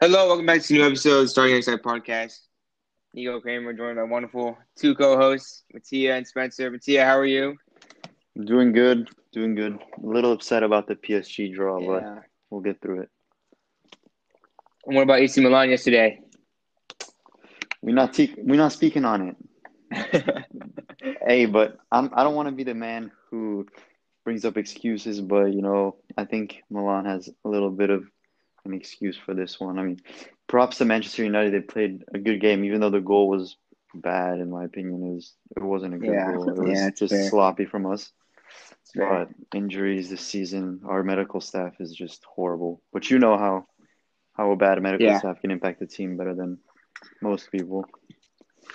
Hello, welcome back to a new episode of Starting Inside Podcast. Nico Kramer joined by wonderful two co-hosts, Mattia and Spencer. Mattia, how are you? Doing good, doing good. A little upset about the PSG draw, but we'll get through it. And what about AC Milan yesterday? We're not te- we're not speaking on it. Hey, but I'm I don't want to be the man who brings up excuses, but you know I think Milan has a little bit of an excuse for this one. I mean, props to Manchester United. They played a good game, even though the goal was bad in my opinion. It was it wasn't a good Yeah, goal. It was yeah, just fair. sloppy from us. But injuries this season, our medical staff is just horrible. But you know how how a bad medical Yeah. staff can impact the team better than most people.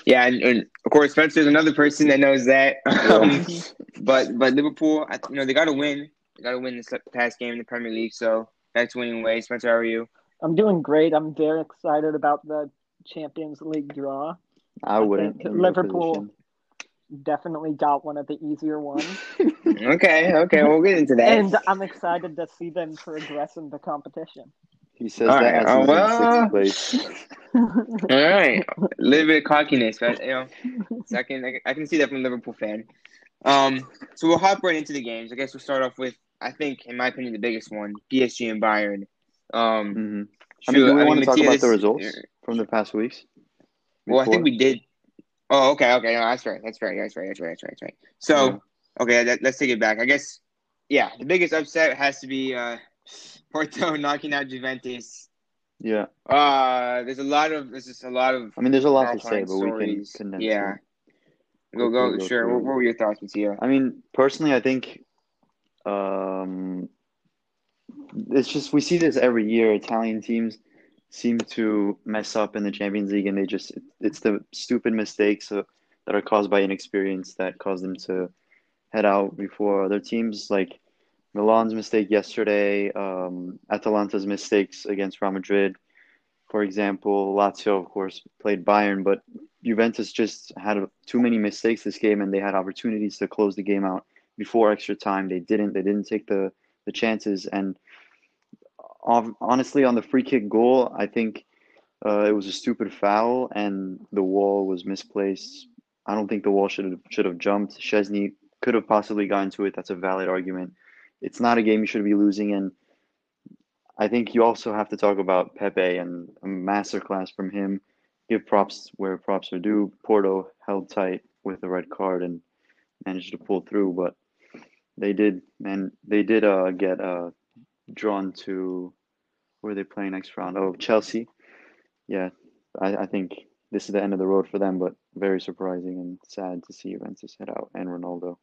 yeah, and, and of course Spencer's another person that knows that. Um, but but Liverpool, you know, they got to win. They got to win this past game in the Premier League, so that's winning ways. Spencer, how are you? I'm doing great. I'm very excited about the Champions League draw. I I wouldn't. think Liverpool- position. Definitely got one of the easier ones. Okay, okay, we'll get into that. and I'm excited to see them progress in the competition. He says All that right, as oh, well. in sixth place. All right, a little bit of cockiness, but you know, so I can I can- I can see that from a Liverpool fan. Um, so we'll hop right into the games. I guess we'll start off with I think, in my opinion, the biggest one: PSG and Bayern. Um, hmm I mean, do we want to talk Mattia, about the results from the past weeks? Well, I think we did. Oh, okay, okay, no, that's right, that's right, that's right, that's right, that's right, that's right. So, Yeah. okay, that, let's take it back. I guess, yeah, the biggest upset has to be uh, Porto knocking out Juventus. Yeah. Uh, there's a lot of there's just a lot of I mean, there's a lot to say, but we can condense Yeah. Go go, go sure. through What, what were your thoughts, Mattia? I mean, personally, I think um, it's just we see this every year. Italian teams seem to mess up in the Champions League, and they just it's the stupid mistakes uh, that are caused by inexperience that cause them to head out before other teams. Like Milan's mistake yesterday, um, Atalanta's mistakes against Real Madrid, for example. Lazio, of course, played Bayern, but Juventus just had too many mistakes this game, and they had opportunities to close the game out before extra time. They didn't. They didn't take the the chances. And honestly, on the free kick goal, I think uh, it was a stupid foul, and the wall was misplaced. I don't think the wall should have should have jumped. Szczesny could have possibly gotten to it. That's a valid argument. It's not a game you should be losing, and I think you also have to talk about Pepe and a masterclass from him. Give props where props are due. Porto held tight with the red card and managed to pull through, but they did, and They did uh, get uh, drawn to where they play next round? Oh, Chelsea. Yeah, I, I think this is the end of the road for them, but very surprising and sad to see Juventus head out and Ronaldo.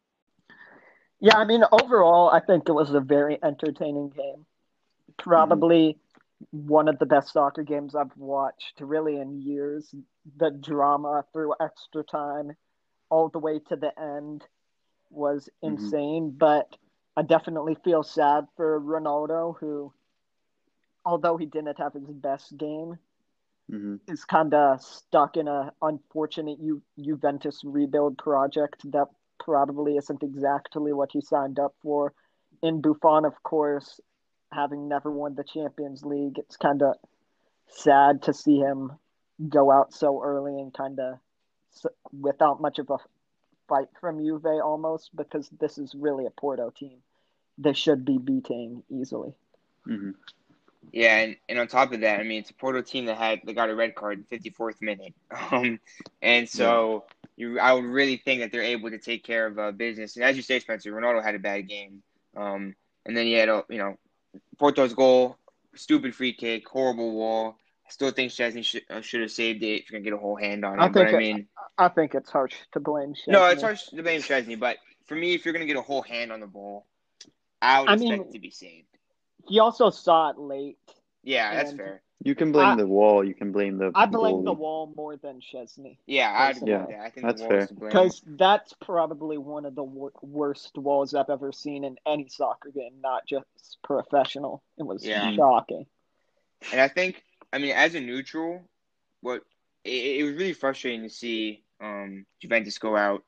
Yeah, I mean, overall, I think it was a very entertaining game. Probably one of the best soccer games I've watched really in years. The drama through extra time all the way to the end was Mhm. insane, but I definitely feel sad for Ronaldo, who, although he didn't have his best game, hmm is kind of stuck in a unfortunate Ju- Juventus rebuild project that probably isn't exactly what he signed up for. In Buffon, of course, having never won the Champions League, it's kind of sad to see him go out so early and kind of without much of a fight from Juve almost because this is really a Porto team. They should be beating easily. hmm Yeah, and, and on top of that, I mean, it's a Porto team that had they got a red card in 54th minute, um, and so you, I would really think that they're able to take care of uh, business. And as you say, Spencer, Ronaldo had a bad game, um, and then he had a you know Porto's goal, stupid free kick, horrible wall. I still think Szczesny should, uh, should have saved it if you're gonna get a whole hand on it. I but think I mean, I think it's harsh to blame. no, it's harsh to blame Szczesny, but for me, if you're gonna get a whole hand on the ball, I would I expect mean- it to be saved. He also saw it late. Yeah, that's fair. You can blame I- the wall. You can blame the. I blame the wall more than Szczesny Yeah, I'd agree Yeah, that. I think that's the fair. because that's probably one of the wor- worst walls I've ever seen in any soccer game, not just professional. It was Yeah. shocking. And I think, I mean, as a neutral, what it, it was really frustrating to see um, Juventus go out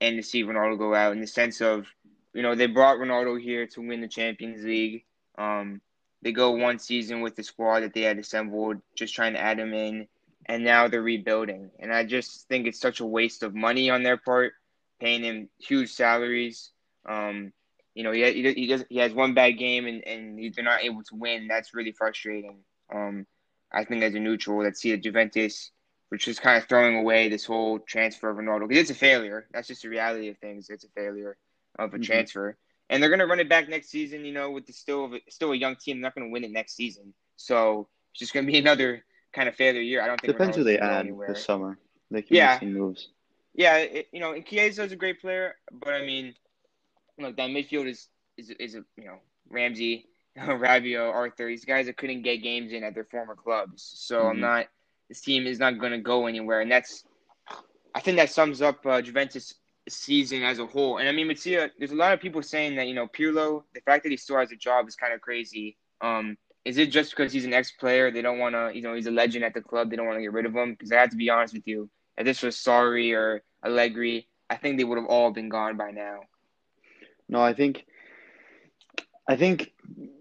and to see Ronaldo go out in the sense of, you know, they brought Ronaldo here to win the Champions League. Um, they go one season with the squad that they had assembled, just trying to add him in, and now they're rebuilding. And I just think it's such a waste of money on their part, paying him huge salaries. Um, you know, he he, he does he has one bad game and and they're not able to win. That's really frustrating. Um, I think as a neutral, let's see the Juventus, which is kind of throwing away this whole transfer of Ronaldo because it's a failure. That's just the reality of things. It's a failure of a mm-hmm. transfer and they're going to run it back next season. You know, with the still still a young team, they're not going to win it next season. So it's just going to be another kind of failure year. I don't think depends who they add anywhere. this summer. They can yeah. make some moves. Yeah, it, you know, and Chiesa is a great player, but I mean, look, that midfield is is is a you know Ramsey, Rabiot, Arthur. These guys that couldn't get games in at their former clubs. So mm-hmm. I'm not. This team is not going to go anywhere, and that's. I think that sums up uh, Juventus season as a whole. And I mean, Mattia, there's a lot of people saying that you know Pirlo, the fact that he still has a job is kind of crazy. Um, is it just because he's an ex-player? They don't want to, you know, he's a legend at the club. They don't want to get rid of him. Because I have to be honest with you, if this was Sarri or Allegri, I think they would have all been gone by now. No, I think, I think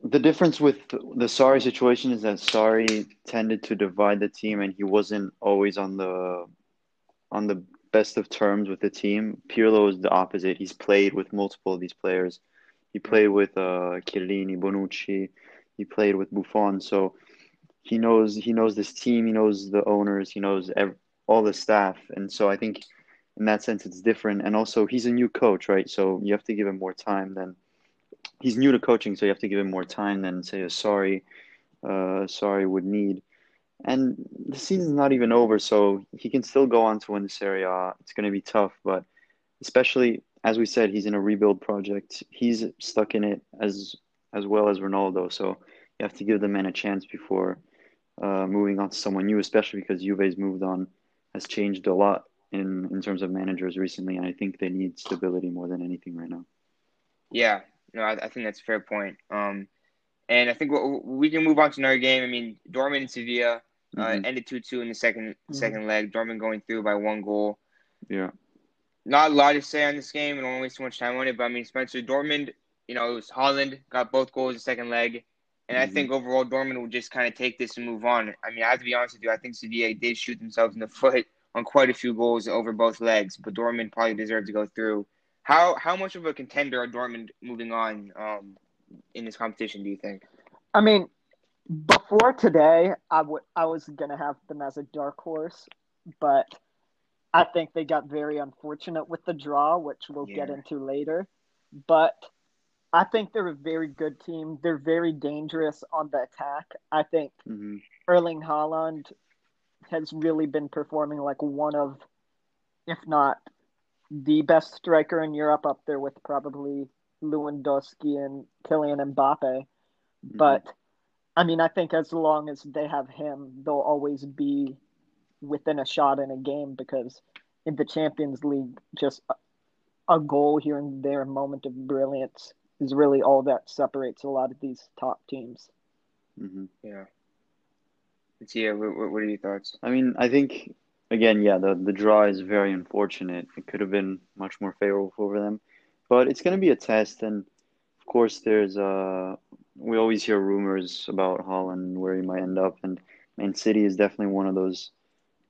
the difference with the Sarri situation is that Sarri tended to divide the team, and he wasn't always on the on the best of terms with the team. Pirlo is the opposite. He's played with multiple of these players. He played with uh, Chiellini, Bonucci. He played with Buffon. So he knows he knows this team. He knows the owners. He knows every, all the staff. And so I think in that sense it's different. And also he's a new coach, right? So you have to give him more time than he's new to coaching. So you have to give him more time than say a sorry, uh, Sarri would need. And the season's not even over, so he can still go on to win the Serie A. It's going to be tough, but especially as we said, he's in a rebuild project. He's stuck in it as as well as Ronaldo. So you have to give the man a chance before uh, moving on to someone new, especially because Juve's moved on, has changed a lot in in terms of managers recently, and I think they need stability more than anything right now. Yeah, no, I, I think that's a fair point. Um, and I think we can move on to another game. I mean, Dortmund and Sevilla. Uh, mm-hmm. ended two two in the 2nd mm-hmm. second leg. Dortmund going through by one goal. Yeah. Not a lot to say on this game. I don't want to waste too much time on it, but I mean Spencer Dortmund. You know, it was Haaland got both goals in the second leg, and mm-hmm. I think overall Dortmund will just kind of take this and move on. I mean, I have to be honest with you. I think Sevilla did shoot themselves in the foot on quite a few goals over both legs, but Dortmund probably deserved to go through. How how much of a contender are Dortmund moving on um, in this competition? Do you think? I mean, before today, I would I was gonna have them as a dark horse, but I think they got very unfortunate with the draw, which we'll yeah. get into later. But I think they're a very good team. They're very dangerous on the attack. I think mm-hmm. Erling Haaland has really been performing like one of, if not the best striker in Europe, up there with probably Lewandowski and Kylian Mbappe. Mm-hmm. But I mean, I think as long as they have him, they'll always be within a shot in a game because in the Champions League, just a, a goal here and there, a moment of brilliance is really all that separates a lot of these top teams. Mm-hmm. Yeah. Yeah. What, what are your thoughts? I mean, I think again, yeah, the the draw is very unfortunate. It could have been much more favorable for them, but it's going to be a test, and of course, there's a we always hear rumors about Haaland where he might end up, and Man City is definitely one of those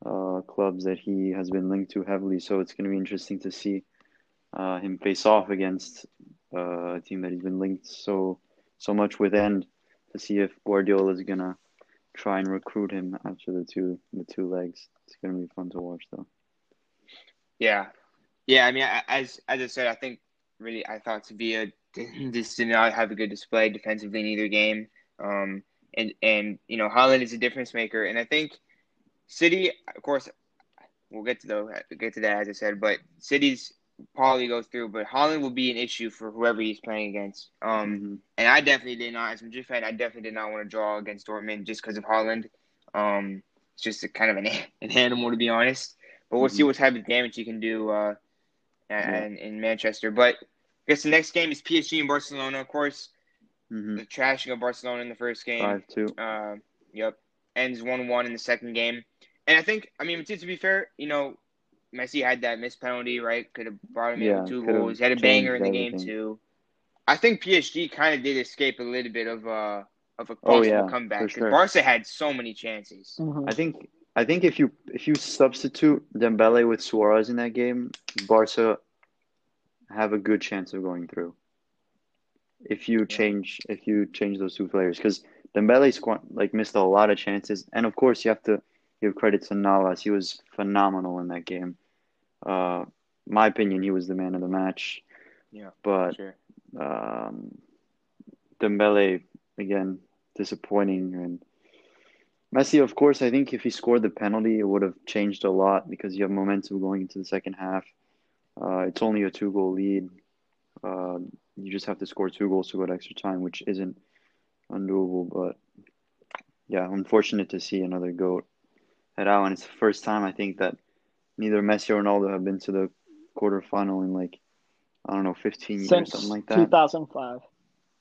uh, clubs that he has been linked to heavily. So it's going to be interesting to see uh, him face off against uh, a team that he's been linked so so much with, and to see if Guardiola is going to try and recruit him after the two the two legs. It's going to be fun to watch, though. Yeah, yeah. I mean, as as I said, I think really I thought Sevilla just did not have a good display defensively in either game. Um, and and you know Haaland is a difference maker, and I think City, of course, we'll get to though get to that as I said, but City's probably go through, but Haaland will be an issue for whoever he's playing against. Um, mm-hmm. and I definitely did not, as a Madrid fan, I definitely did not want to draw against Dortmund just because of Haaland. Um, it's just a kind of an, an animal to be honest. But we'll mm-hmm. see what type of damage he can do uh, yeah. in, in Manchester. But I guess the next game is PSG and Barcelona, of course. Mm-hmm. The trashing of Barcelona in the first game. Five two. Uh, yep. Ends one one in the second game. And I think, I mean, to, to be fair, you know, Messi had that missed penalty, right? Could have brought him yeah, in two goals. He had a banger in the game too. I think PSG kind of did escape a little bit of uh of a possible Oh, yeah, comeback. sure. Barca had so many chances. Mhm. I think I think if you if you substitute Dembele with Suarez in that game, Barca have a good chance of going through. If you change if you change those two players, because Dembele squ- like missed a lot of chances, and of course you have to give credit to Navas. He was phenomenal in that game. Uh, my opinion, he was the man of the match. Yeah, but Sure. um, Dembele again disappointing and Messi. Of course, I think if he scored the penalty, it would have changed a lot because you have momentum going into the second half. Uh, it's only a two goal lead. Uh, you just have to score two goals to go to extra time, which isn't undoable. But yeah, unfortunate to see another goat head out, and it's the first time I think that neither Messi or Ronaldo have been to the quarterfinal in like I don't know, 15 years, something like that. 2005.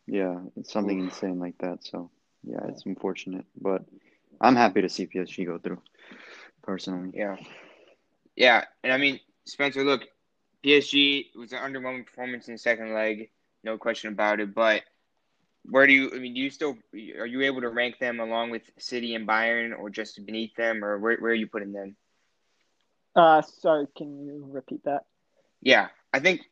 Yeah, it's something Oof. insane like that. So, yeah, it's unfortunate, but I'm happy to see PSG go through. Personally, Yeah. Yeah, and I mean, Spencer, look, PSG was an underwhelming performance in the second leg, no question about it. But where do you? I mean, do you still are you able to rank them along with City and Bayern, or just beneath them, or where where are you putting them? Uh, sorry, can you repeat that? Yeah, I think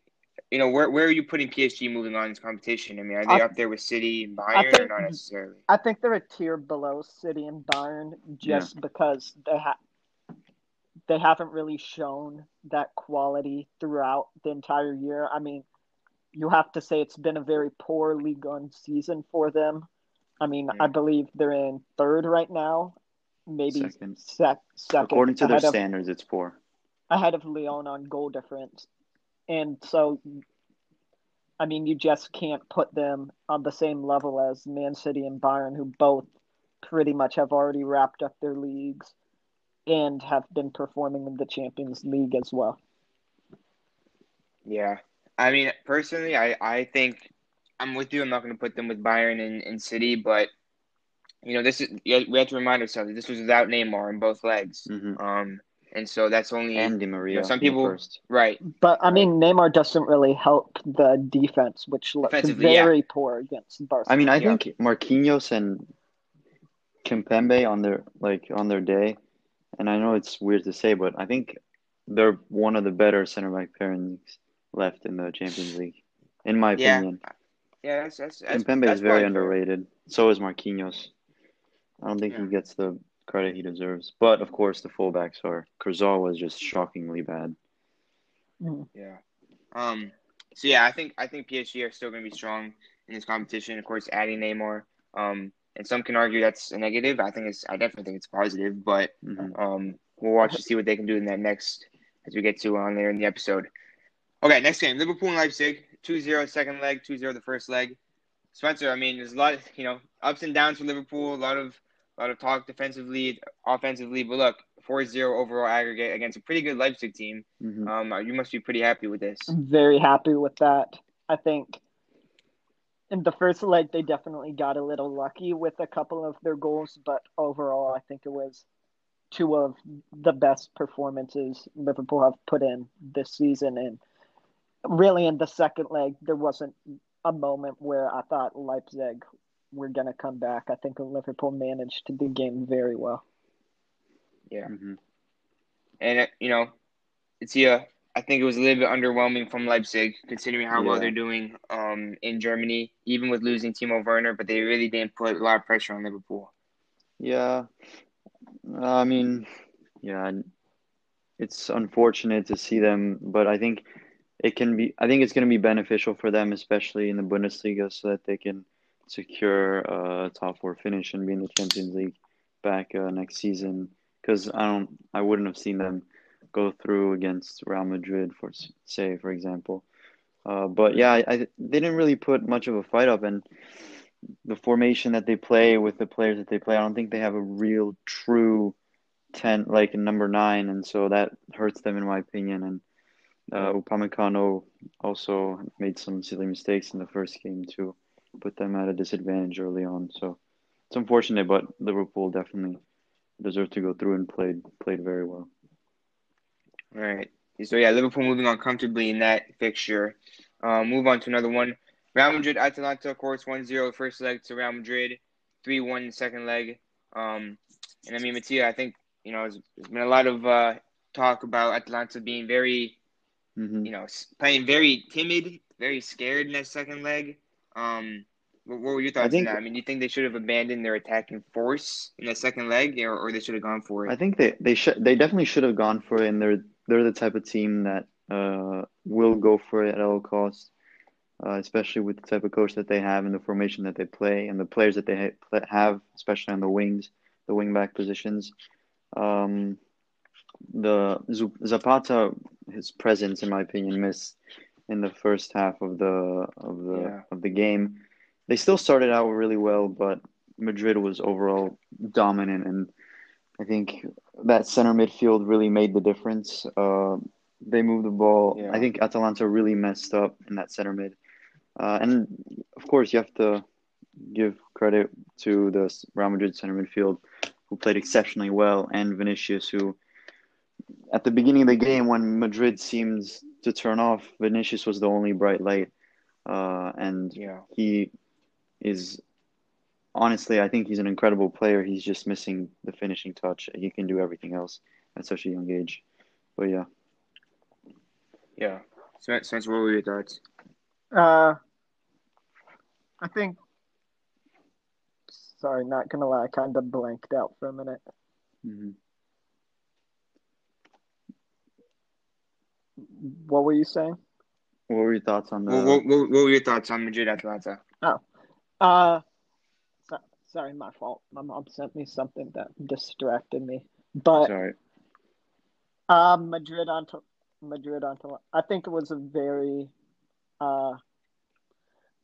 you know where where are you putting PSG moving on in this competition? I mean, are they I- up there with City and Bayern, or not necessarily? I think they're a tier below City and Bayern just because they have they haven't really shown that quality throughout the entire year. I mean, you have to say it's been a very poor League One season for them. I mean, I Mm. believe they're in third right now, maybe Second. sec- second according to their ahead of, standards, it's poor. ahead of Lyon on goal difference. And so, I mean, you just can't put them on the same level as Man City and Bayern, who both pretty much have already wrapped up their leagues and have been performing in the Champions League as well. Yeah. I mean, personally, I, I think I'm with you. I'm not going to put them with Bayern and, and City, but you know, this is we have to remind ourselves that this was without Neymar in both legs. hmm Um, and so that's only And Di Maria. some in the people- first. right. But I mean, Neymar doesn't really help the defense, which looks Defensively, yeah. very poor against Barcelona. I mean, I Yeah. think Marquinhos and Kimpembe on their like on their day, and I know it's weird to say, but I think they're one of the better center back pairings left in the Champions League, in my Yeah. opinion. Yeah, that's that's, that's Kimpembe that's is very probably fair. underrated. So is Marquinhos. I don't think Yeah. he gets the credit he deserves. But of course, the fullbacks are. Kurzawa was just shockingly bad. Yeah. Um. So yeah, I think I think PSG are still going to be strong in this competition. Of course, adding Neymar. Um. And some can argue that's a negative. I think it's. I definitely think it's positive. But hmm um, we'll watch to see what they can do in that next as we get to on there in the episode. Okay, next game: Liverpool and Leipzig. 2-0 second leg, 2-0 the first leg. Spencer, I mean, there's a lot, of, you know, ups and downs for Liverpool. A lot of, a lot of talk defensively, offensively. But look, 4-0 overall aggregate against a pretty good Leipzig team. hmm Um, you must be pretty happy with this. I'm very happy with that. I think in the first leg they definitely got a little lucky with a couple of their goals, but overall I think it was two of the best performances Liverpool have put in this season and really in the second leg there wasn't a moment where I thought Leipzig were going to come back. I think Liverpool managed the game very well. Yeah. hmm And, uh, you know, it's yeah, I think it was a little bit underwhelming from Leipzig, considering how well they're doing um, in Germany, even with losing Timo Werner, but they really didn't put a lot of pressure on Liverpool. Yeah. I mean, yeah, it's unfortunate to see them, but I think it can be, I think it's going to be beneficial for them, especially in the Bundesliga, so that they can secure a top four finish and be in the Champions League back uh, next season. Because I don't, I wouldn't have seen them go through against Real Madrid, for say, for example. Uh, but yeah, I, I, they didn't really put much of a fight up, and the formation that they play with the players that they play, I don't think they have a real true ten like number nine, and so that hurts them in my opinion. And uh, Upamecano also made some silly mistakes in the first game to put them at a disadvantage early on. So it's unfortunate, but Liverpool definitely deserved to go through and played played very well. All right. So yeah, Liverpool moving on comfortably in that fixture. Um, move on to another one. Real Madrid Atalanta, of course, 1-0 first leg to Real Madrid. three one in the second leg. Um, and I mean, Mattia, I think you know there's, there's been a lot of uh, talk about Atalanta being very, hmm you know, playing very timid, very scared in that second leg. Um, what, what were your thoughts think- on that? I mean, do you think they should have abandoned their attacking force in the second leg, or, or they should have gone for it? I think they they should they definitely should have gone for it, and they're they're the type of team that uh will go for it at all costs, uh, especially with the type of coach that they have and the formation that they play and the players that they ha- have, especially on the wings, the wing back positions. Um, the Zapata, his presence, in my opinion, missed in the first half of the of the Yeah. of the game. They still started out really well, but Madrid was overall dominant, and I think that center midfield really made the difference. Uh, they moved the ball. Yeah. I think Atalanta really messed up in that center mid, uh, and of course you have to give credit to the Real Madrid center midfield, who played exceptionally well, and Vinicius, who at the beginning of the game when Madrid seemed to turn off, Vinicius was the only bright light, uh, and Yeah. he is honestly, I think he's an incredible player. He's just missing the finishing touch. He can do everything else at such a young age. But yeah, Yeah. Spence, Spence, what were your thoughts? Uh, I think. Sorry, not gonna lie, I kind of blanked out for a minute. hmm What were you saying? what were your thoughts on the? What, what, what, what were your thoughts on Madrid Atalanta? Uh, so, sorry, my fault. My mom sent me something that distracted me. But Sorry. uh, Madrid on Madrid on I think it was a very. Uh,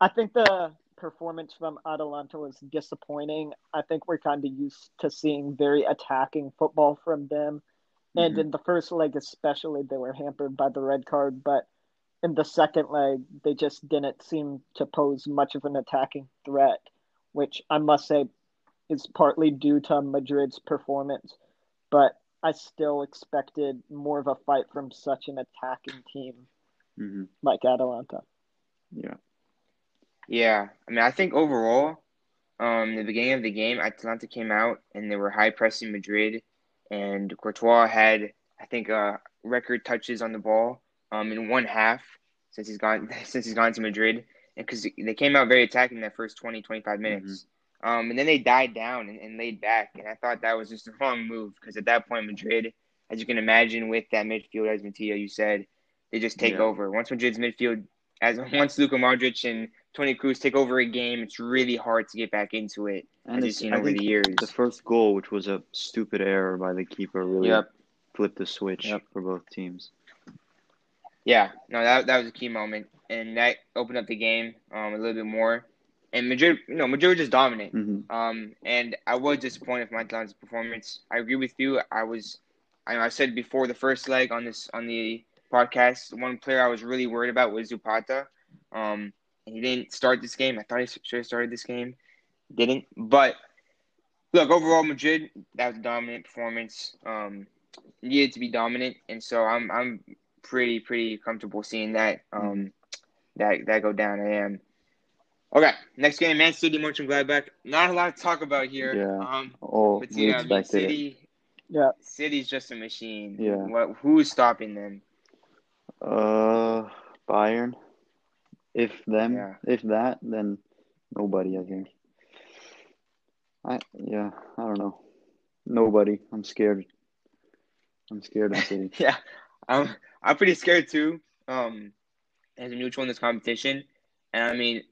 I think the performance from Atalanta was disappointing. I think we're kind of used to seeing very attacking football from them. And Mhm. in the first leg, especially, they were hampered by the red card. But in the second leg, they just didn't seem to pose much of an attacking threat, which I must say is partly due to Madrid's performance. But I still expected more of a fight from such an attacking team hmm like Atalanta. Yeah. Yeah, I mean, I think overall, um, the beginning of the game, Atalanta came out and they were high pressing Madrid, and Courtois had, I think, uh, record touches on the ball, um, in one half since he's gone since he's gone to Madrid, and because they came out very attacking that first 20, 25 minutes, um, and then they died down and, and laid back, and I thought that was just the wrong move because at that point, Madrid, as you can imagine, with that midfield, as Mattia you said, they just take Yeah. over. Once Madrid's midfield, as once Luka Modric and Toni Kroos take over a game, it's really hard to get back into it, And as you've seen I over the years. the first goal, which was a stupid error by the keeper, really Yep. flipped the switch Yep. for both teams. Yeah, no, that that was a key moment, and that opened up the game um, a little bit more. And Madrid, you know, Madrid was just dominant. hmm Um, and I was disappointed with Atalanta's performance. I agree with you. I was, I know I said before the first leg on this on the podcast, one player I was really worried about was Zapata. Um, he didn't start this game. I thought he should have started this game, didn't. But look, overall, Madrid that was a dominant performance. Um, needed to be dominant, and so I'm I'm pretty pretty comfortable seeing that um that that go down. I am. Okay, next game, Man City, Mönchengladbach. Not a lot to talk about here. Yeah. Um, Oh, but we yeah, I mean. City. Yeah. City's just a machine. Yeah. What? Who's stopping them? Uh, Bayern. If them, Yeah. if that, then nobody. I think. I yeah. I don't know. Nobody. I'm scared. I'm scared of City. Yeah, I'm. I'm pretty scared too. Um, as a neutral in this competition, and I mean,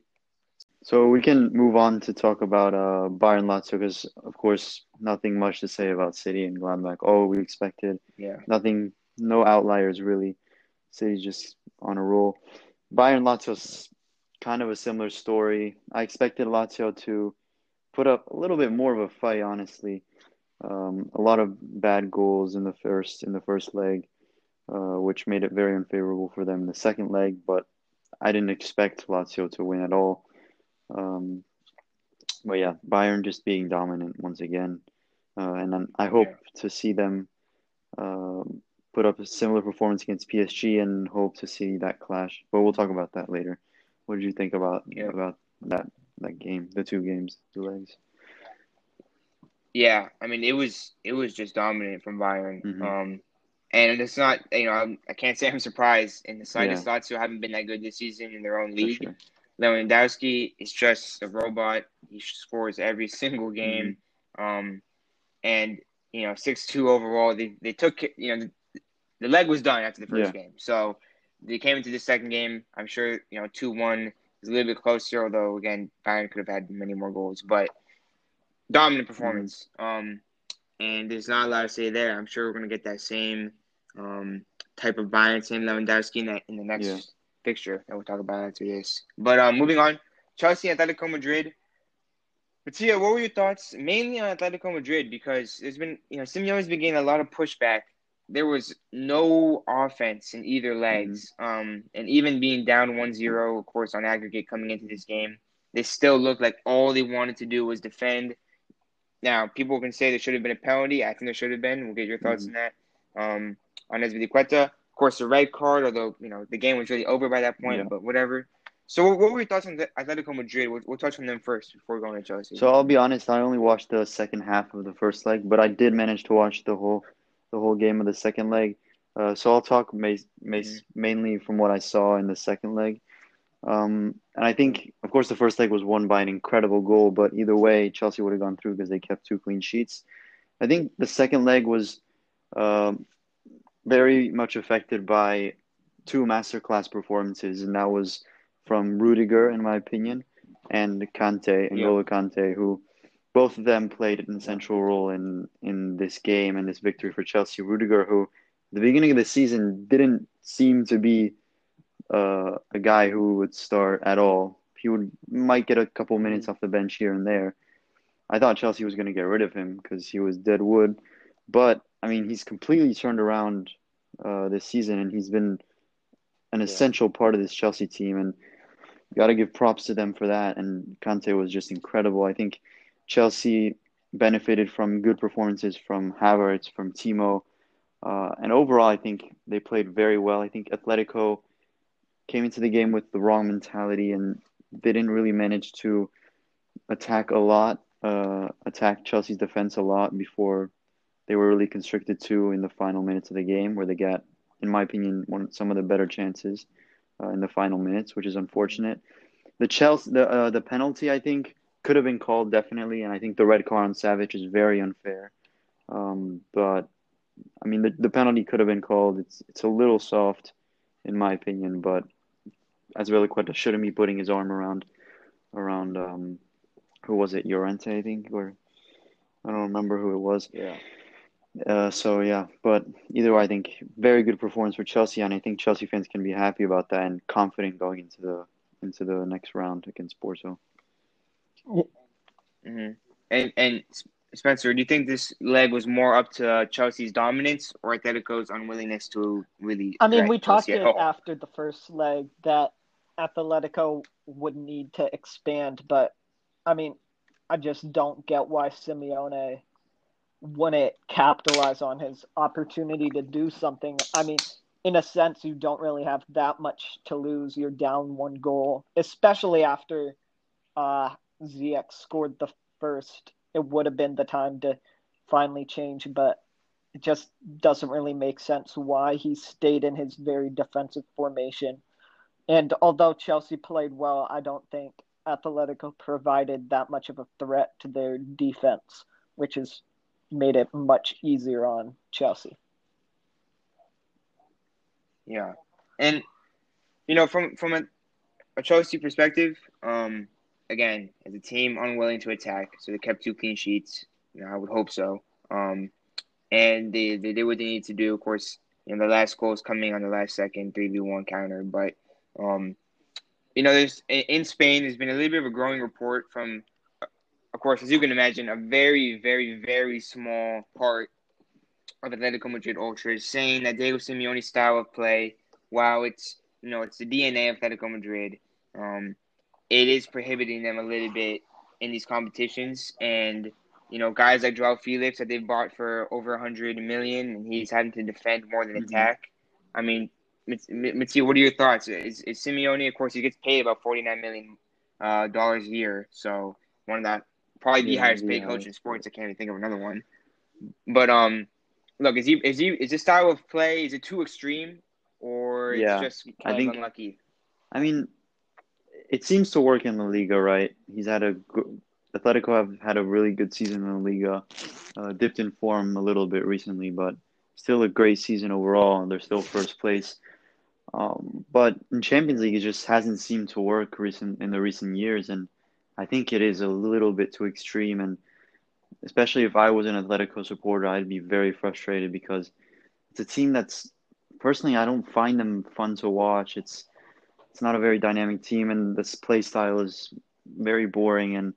So we can move on to talk about uh Bayern Lazio because of course nothing much to say about City and Gladbach. Oh, we expected yeah, nothing, no outliers really. City's just on a roll. Bayern Lazio's kind of a similar story. I expected Lazio to put up a little bit more of a fight, honestly. Um, a lot of bad goals in the first in the first leg, uh, which made it very unfavorable for them in the second leg. But I didn't expect Lazio to win at all. Um, but yeah, Bayern just being dominant once again, uh, and then I hope to see them um, put up a similar performance against PSG and hope to see that clash. But we'll talk about that later. What did you think about Yeah. about that that game, the two games, two legs? Yeah, I mean it was it was just dominant from Bayern. Mhm. Um, and it's not you know I'm, I can't say I'm surprised in the slightest. Yeah. Lazio haven't been that good this season in their own league. sure. Lewandowski is just a robot. He scores every single game. Um, and you know, six two overall. They they took you know the, leg was done after the first game, so they came into the second game. I'm sure you know two one is a little bit closer. Although again, Bayern could have had many more goals, but dominant performance. Um, and there's not a lot to say there. I'm sure we're gonna get that same um type of Bayern, same Lewandowski in that in the next Yeah. fixture that we'll talk about after this. But um, moving on, Chelsea, Atletico Madrid. Mattia, what were your thoughts mainly on Atletico Madrid? Because there's been, you know, Simeone's been getting a lot of pushback. There was no offense in either legs. Um, and even being down 1-0, of course, on aggregate coming into this game, they still looked like all they wanted to do was defend. Now, people can say there should have been a penalty. I think there should have been. We'll get your thoughts on that. Um, on Azpilicueta, of course, the red card. Although you know the game was really over by that point, Yeah. but whatever. So, what what were your thoughts on the Atletico Madrid? We'll, we'll touch on them first before going to Chelsea. So I'll be honest, I only watched the second half of the first leg, but I did manage to watch the whole the whole game of the second leg. Uh, so I'll talk ma- ma- Mhm. mainly from what I saw in the second leg. Um, and I think, of course, the first leg was won by an incredible goal, but either way, Chelsea would have gone through because they kept two clean sheets. I think the second leg was um, very much affected by two masterclass performances, and that was from Rudiger, in my opinion, and Kante, N'Golo Kante, who both of them played an essential role in in this game and this victory for Chelsea. Rudiger, who at the beginning of the season didn't seem to be uh, a guy who would start at all. He would might get a couple minutes off the bench here and there. I thought Chelsea was going to get rid of him because he was dead wood, but I mean he's completely turned around uh, this season and he's been an essential part of this Chelsea team and got to give props to them for that. And Kante was just incredible. I think Chelsea benefited from good performances from Havertz, from Timo, uh, and overall I think they played very well. I think Atletico came into the game with the wrong mentality and they didn't really manage to attack a lot, uh, attack Chelsea's defense a lot before they were really constricted to in the final minutes of the game, where they got, in my opinion, one some of the better chances uh, in the final minutes, which is unfortunate. The Chelsea, the uh, the penalty, I think, could have been called definitely, and I think the red card on Savic is very unfair. Um, but I mean, the the penalty could have been called. It's it's a little soft, in my opinion, but Azpilicueta shouldn't be putting his arm around around um, who was it, Llorente, I think, or I don't remember who it was. yeah. Uh, so yeah, but either way, I think very good performance for Chelsea, and I think Chelsea fans can be happy about that and confident going into the into the next round against Porto. Hmm And and Spencer, do you think this leg was more up to uh, Chelsea's dominance or Atletico's unwillingness to really? I mean, we talked it after the first leg that Atletico would need to expand, but I mean, I just don't get why Simeone wouldn't capitalize on his opportunity to do something. I mean, in a sense, you don't really have that much to lose. You're down one goal, especially after uh, Ziyech scored the first. It would have been the time to finally change, but it just doesn't really make sense why he stayed in his very defensive formation. And although Chelsea played well, I don't think Atletico provided that much of a threat to their defense, which has made it much easier on Chelsea. Yeah, and you know, from from a, a Chelsea perspective, um, again, as a team unwilling to attack, so they kept two clean sheets. You know, I would hope so. Um, and they they did what they needed to do. Of course, you know, the last goal is coming on the last second, three v one counter. But um, you know, there's in in Spain, there's been a little bit of a growing report from, of course, as you can imagine, a very, very, very small part of Atletico Madrid ultras saying that Diego Simeone's style of play, while it's you know it's the DNA of Atletico Madrid, um, it is prohibiting them a little bit in these competitions. And you know, guys like Joao Felix that they've bought for over a hundred million, and he's having to defend more than Mhm. attack. I mean, Mattia, what are your thoughts? Is, is Simeone, of course, he gets paid about forty nine million uh, dollars a year, so one of that probably the Yeah, highest paid coach in sports. I can't even think of another one. But um, look, is he is he is this style of play is it too extreme or Yeah, it's just I kind of think- unlucky? I mean, it seems to work in La Liga, right? He's had a good, Atletico have had a really good season in La Liga. Uh, dipped in form a little bit recently, but still a great season overall. They're still first place. Um, but in Champions League, it just hasn't seemed to work recent in the recent years, and I think it is a little bit too extreme. And especially if I was an Atletico supporter, I'd be very frustrated because it's a team that's personally I don't find them fun to watch. It's it's not a very dynamic team, and this play style is very boring and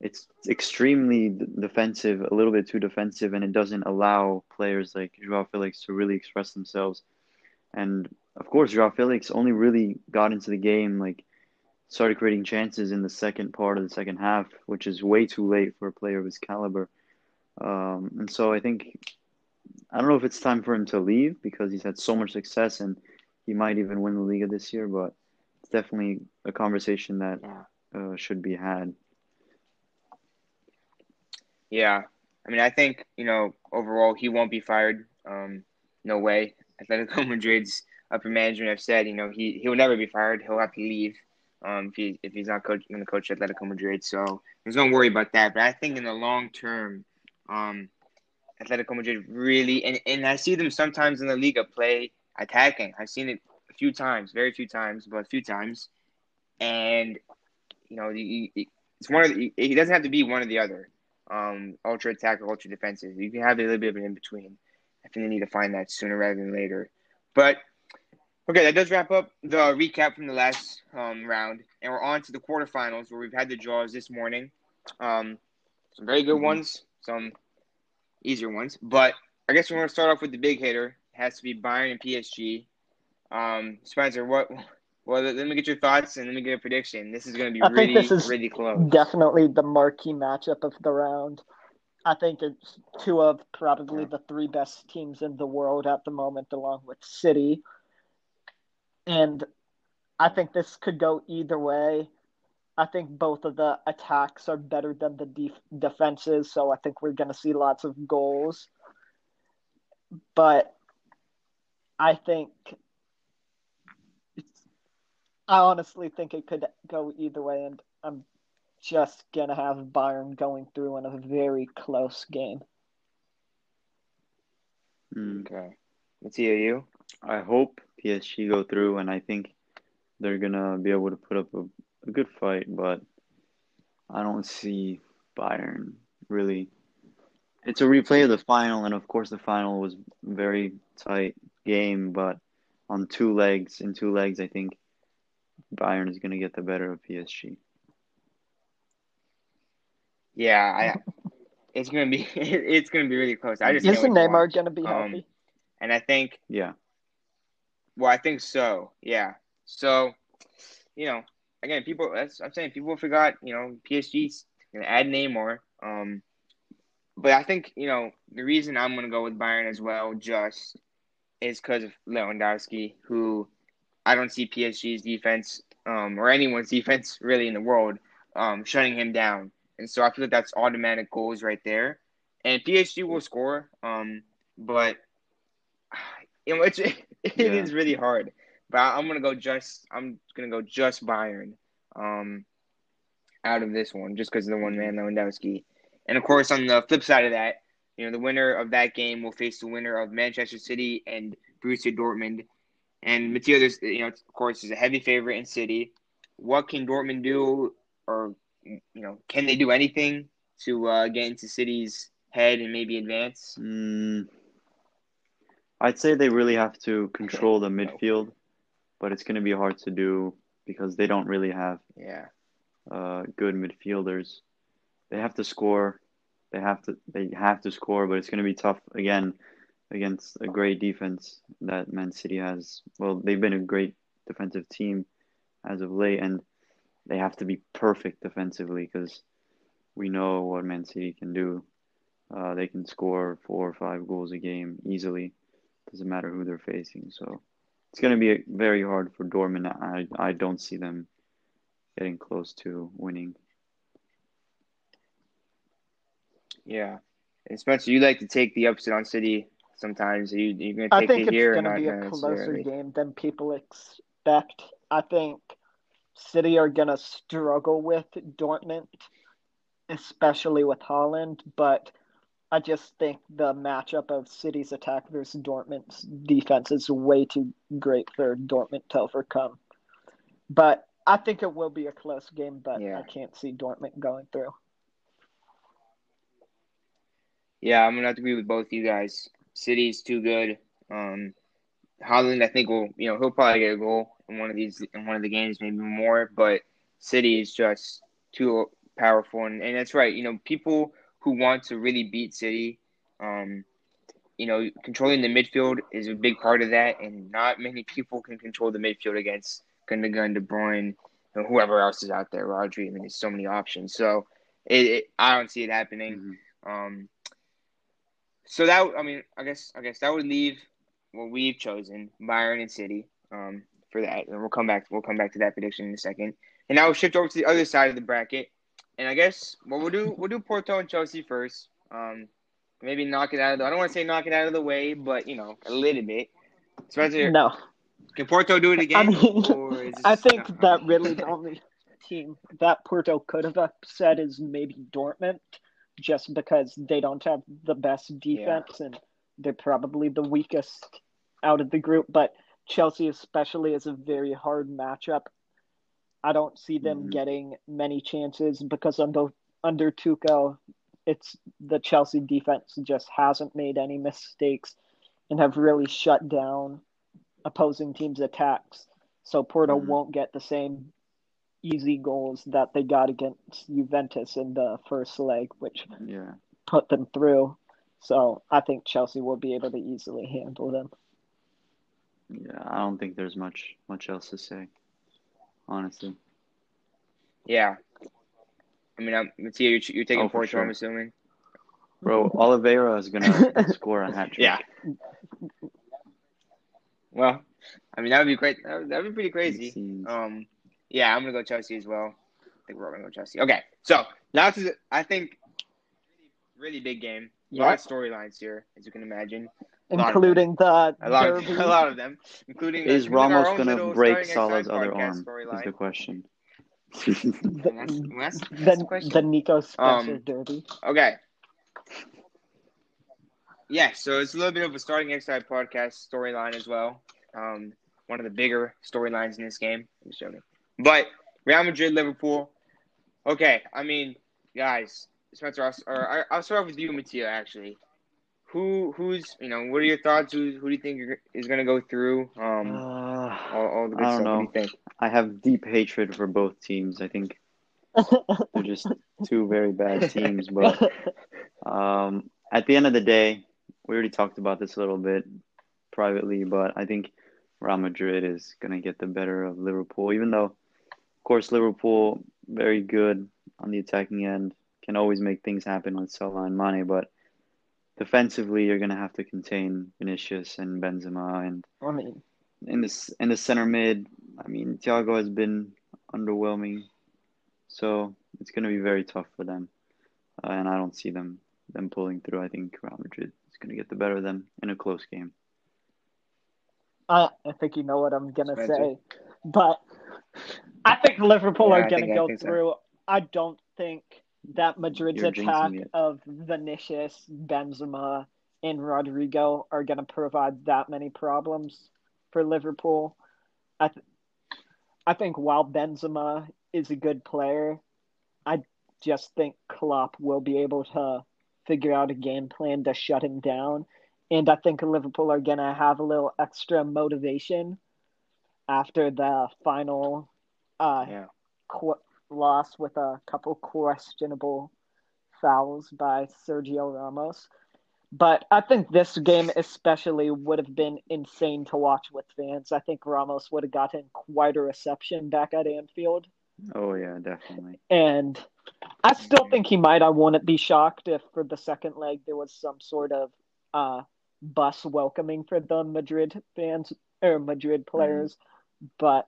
it's extremely defensive, a little bit too defensive, and it doesn't allow players like Joao Felix to really express themselves. And of course, Joao Felix only really got into the game, like started creating chances in the second part of the second half, which is way too late for a player of his caliber. Um, and so I think I don't know if it's time for him to leave because he's had so much success and he might even win the Liga this year, but it's definitely a conversation that Yeah. uh, should be had. Yeah, I mean, I think you know overall he won't be fired. Um, no way. Atletico Madrid's upper management have said you know he he will never be fired. He'll have to leave. Um, if he if he's not coach going to coach Atletico Madrid, so there's no worry about that. But I think in the long term, um, Atletico Madrid really and, and I see them sometimes in the Liga play attacking. I've seen it a few times, very few times, but a few times, and you know he, he- it's one of the, he doesn't have to be one or the other um, ultra attack or ultra defensive. You can have a little bit of an in between. I think they need to find that sooner rather than later. But okay, that does wrap up the recap from the last um, round, and we're on to the quarterfinals where we've had the draws this morning. Um, some very good Mhm. ones, some easier ones, but I guess we're going to start off with the big hitter. Has to be Bayern and PSG. Um, Spencer, what? Well, let me get your thoughts and let me get a prediction. This is going to be I think really, this is really close. Definitely the marquee matchup of the round. I think it's two of probably the three best teams in the world at the moment, along with City. And I think this could go either way. I think both of the attacks are better than the def- defenses, so I think we're going to see lots of goals. But I think I honestly think it could go either way, and I'm just gonna have Bayern going through in a very close game. Mm. Okay. Let's hear you. I hope PSG go through, and I think they're gonna be able to put up a, a good fight, but I don't see Bayern really. It's a replay of the final, and of course the final was very tight game, but on two legs, in two legs, I think Bayern is gonna get the better of PSG. Yeah, I. It's gonna be. It's gonna be really close. I just can't Isn't Neymar gonna be Um, healthy? And I think. Yeah, Well, I think so. Yeah. So, you know, again, people. That's I'm saying people forgot. You know, PSG's gonna add Neymar. Um, but I think you know the reason I'm gonna go with Bayern as well, just is because of Lewandowski, who I don't see PSG's defense, um, or anyone's defense really in the world, um, shutting him down. And so I feel like that's automatic goals right there. And PSG will score, um, but you know it's it Yeah. is really hard. But I'm gonna go just I'm gonna go just Bayern, um, out of this one just because of the one man Lewandowski. And of course, on the flip side of that, you know, the winner of that game will face the winner of Manchester City and Borussia Dortmund. And Matteo, there's you know, of course, is a heavy favorite in City. What can Dortmund do, or you know, can they do anything to uh, get into City's head and maybe advance? mm, I'd say they really have to control the midfield, but it's gonna be hard to do because they don't really have Yeah, uh, good midfielders. They have to score. They have to. They have to score, but it's going to be tough again against a great defense that Man City has. Well, they've been a great defensive team as of late, and they have to be perfect defensively because we know what Man City can do. Uh, they can score four or five goals a game easily. Doesn't matter who they're facing. So it's going to be very hard for Dortmund. I I don't see them getting close to winning. Yeah, and Spencer, you like to take the upset on City sometimes. You you're gonna I take think it it's going to be a closer game than people expect. I think City are going to struggle with Dortmund, especially with Haaland, but I just think the matchup of City's attack versus Dortmund's defense is way too great for Dortmund to overcome. But I think it will be a close game, but Yeah. I can't see Dortmund going through. Yeah, I'm gonna have to agree with both you guys. City's too good. Um, Haaland, I think will you know he'll probably get a goal in one of these in one of the games, maybe more. But City is just too powerful, and, and that's right. You know, people who want to really beat City, um, you know, controlling the midfield is a big part of that, and not many people can control the midfield against Gundogan, De Bruyne, and whoever else is out there. Rodri. I mean, there's so many options. So it, it I don't see it happening. Mhm. Um, so that I mean, I guess I guess that would leave what we've chosen, Bayern and City, um, for that. And we'll come back. We'll come back to that prediction in a second. And now we'll shift over to the other side of the bracket. And I guess what we'll do we'll do Porto and Chelsea first. Um, maybe knock it out of the. I don't want to say knock it out of the way, but you know a little bit. Spencer, No. can Porto do it I again? mean, or is I think no. that really the only team that Porto could have upset is maybe Dortmund, just because they don't have the best defense and they're probably the weakest out of the group. But Chelsea, especially, is a very hard matchup. I don't see them Mhm. getting many chances because under under Tuchel, it's the Chelsea defense just hasn't made any mistakes and have really shut down opposing teams' attacks. So Porto Mhm. won't get the same easy goals that they got against Juventus in the first leg, which Yeah. put them through. So I think Chelsea will be able to easily handle them. Yeah. I don't think there's much much else to say. Honestly. Yeah. I mean, I'm, Mattia, you're, you're taking Oh, for Porto, I'm assuming. Bro, Oliveira is gonna score a hat trick. Yeah. Well, I mean that would be great. That would, that would be pretty crazy. Um, yeah, I'm gonna go Chelsea as well. I think we're all gonna go Chelsea. Okay, so now to the, I think really, really big game. A lot of storylines here, as you can imagine. A Including the A lot of a lot of them, including Is including Ramos gonna break Salah's other podcast arm? Is the question. And that's, that's, that's the, the question. the Nico Spencer Um, derby. Okay. Yeah, so it's a little bit of a starting XI podcast storyline as well. Um, one of the bigger storylines in this game. I'm just joking. But Real Madrid, Liverpool. Okay, I mean, guys, Spencer, I'll, or I- I'll start off with you, Mattia. Actually, who who's you know what are your thoughts? Who who do you think is going to go through? Um, Uh, all, all the good I don't stuff. What do know. you think? I have deep hatred for both teams. I think they're just two very bad teams. But um, at the end of the day, we already talked about this a little bit privately, but I think Real Madrid is going to get the better of Liverpool, even though, of course, Liverpool very good on the attacking end, can always make things happen with Salah and Mane, but defensively, you're going to have to contain Vinicius and Benzema and I mean, in this in the center mid, I mean, Thiago has been underwhelming, so it's going to be very tough for them, uh, and I don't see them them pulling through. I think Real Madrid is going to get the better of them in a close game. I, I think you know what I'm gonna Spencer? say, but I think Liverpool Yeah, are gonna go think so. through. I don't think that Madrid's You're attack of Vinicius, Benzema, and Rodrygo are gonna provide that many problems for Liverpool. I th- I think while Benzema is a good player, I just think Klopp will be able to figure out a game plan to shut him down. And I think Liverpool are going to have a little extra motivation after the final uh, Yeah. loss with a couple questionable fouls by Sergio Ramos. But I think this game especially would have been insane to watch with fans. I think Ramos would have gotten quite a reception back at Anfield. Oh yeah, definitely. And I still think he might. I wouldn't be shocked if for the second leg there was some sort of uh, bus welcoming for the Madrid fans or Madrid players. But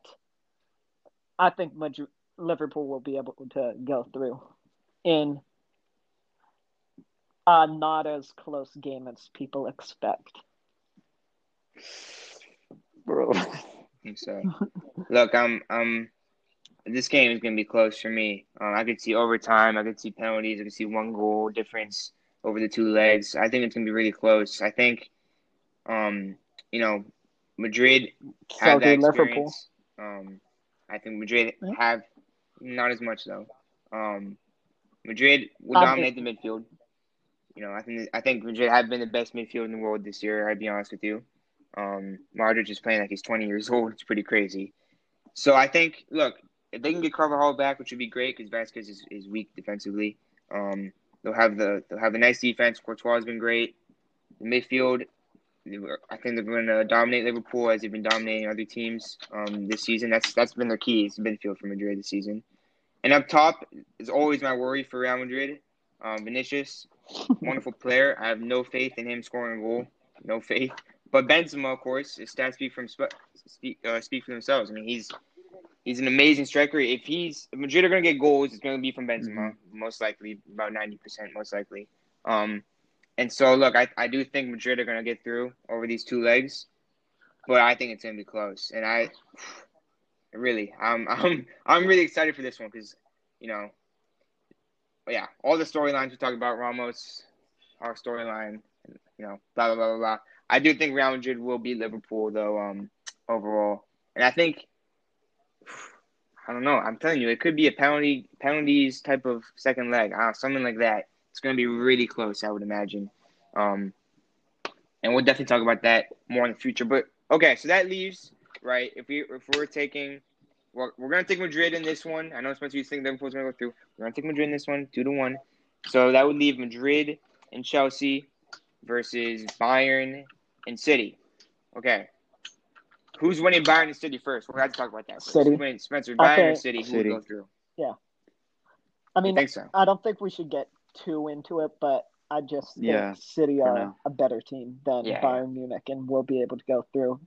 I think Madrid, Liverpool will be able to go through. in uh, not as close game as people expect. Bro. I think so. Look, I'm I'm this game is gonna be close for me. Um, I could see overtime. I could see penalties. I could see one goal difference over the two legs. I think it's gonna be really close. I think, um, you know, Madrid So have that do Liverpool. experience. Um, I think Madrid have not as much though. Um, Madrid will dominate the midfield. You know, I think I think Madrid have been the best midfield in the world this year. I'd be honest with you. Um, Modric is playing like he's 20 years old. It's pretty crazy. So I think, look, if they can get Carvajal back, which would be great because Vázquez is, is weak defensively. Um, they'll have the they'll have a nice defense. Courtois has been great. The midfield, I think they're going to dominate Liverpool as they've been dominating other teams um, this season. That's that's been their key. It's midfield for Madrid this season. And up top is always my worry for Real Madrid. Um, Vinicius, wonderful player. I have no faith in him scoring a goal. No faith. But Benzema, of course, his stats speak from speak uh, speak for themselves. I mean, he's he's an amazing striker. If he's if Madrid are going to get goals, it's going to be from Benzema, most likely, about ninety percent, most likely. Um, and so look, I I do think Madrid are going to get through over these two legs, but I think it's going to be close. And I really, I'm I'm I'm really excited for this one because you know, yeah, all the storylines we talked about Ramos, our storyline, you know, blah blah blah blah blah. I do think Real Madrid will beat Liverpool though, um, overall, and I think I don't know. I'm telling you, it could be a penalty penalties type of second leg, uh, something like that. It's going to be really close, I would imagine. Um, and we'll definitely talk about that more in the future. But okay, so that leaves right. If we if we're taking, we're, we're going to take Madrid in this one. I know Spencer, you think Liverpool's going to go through. We're going to take Madrid in this one, two to one. So that would leave Madrid and Chelsea versus Bayern and City. Okay. Who's winning Bayern and City first? We're going to talk about that. First. City. Who's Spencer, Bayern Okay. or City? Who City. will go through? I I mean, think so. I don't think we should get too into it, but I just think Yeah, City are now. a better team than Yeah, Bayern Munich and we'll be able to go through.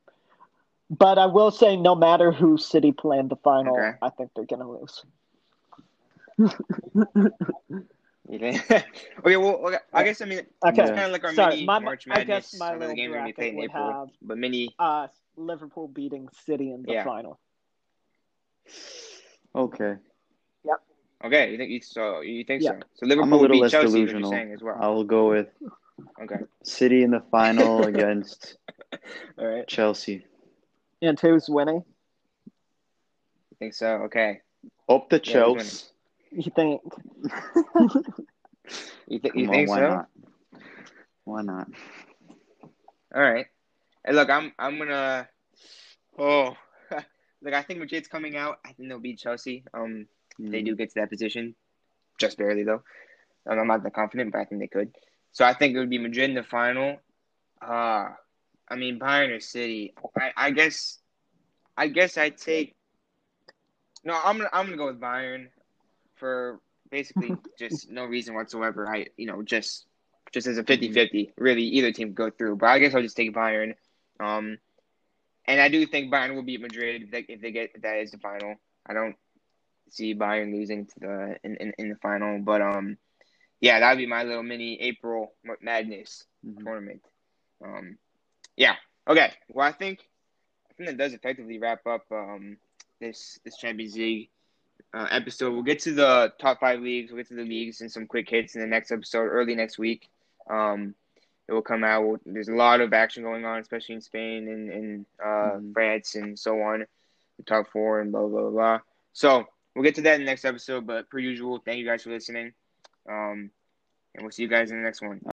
But I will say, no matter who City play in the final, Okay. I think they're going to lose. Okay, well, okay, I guess I mean it's Okay, Yeah. kind of like our Sorry, mini my- March I guess my Some of the little games are gonna be bracket played in April, have but mini. uh, Liverpool beating City in the Yeah. final. Okay. Okay, you think you so you think Yeah. so? So Liverpool I'm a will little beat less Chelsea. You're delusional. saying as well. I will go with Okay, City in the final against all right. Chelsea. And who's winning? You think so? Okay. Up the Yeah, Chelsea. You think? You think you on, think why so? not? Why not? All right. Hey, look, I'm I'm gonna. Oh, look, I think Madrid's coming out. I think they'll beat Chelsea. Um, they Mm. do get to that position, just barely though. Um, I'm not that confident, but I think they could. So I think it would be Madrid in the final. Uh I mean Bayern or City. I, I guess I guess I'd take No, I'm gonna I'm gonna go with Bayern for basically just no reason whatsoever. I you know, just just as a 50-50. Really either team could go through. But I guess I'll just take Bayern. Um and I do think Bayern will beat Madrid if they, if they get if that is the final. I don't see Bayern losing to the in, in, in the final, but um, yeah, that'd be my little mini April Madness Mhm. tournament. Um, yeah, okay. Well, I think I think that does effectively wrap up um this this Champions League uh, episode. We'll get to the top five leagues. We'll get to the leagues and some quick hits in the next episode, early next week. Um, it will come out. We'll, there's a lot of action going on, especially in Spain and, and uh, Mhm. France and so on. The top four and blah blah. blah. So we'll get to that in the next episode. But per usual, thank you guys for listening. Um, and we'll see you guys in the next one.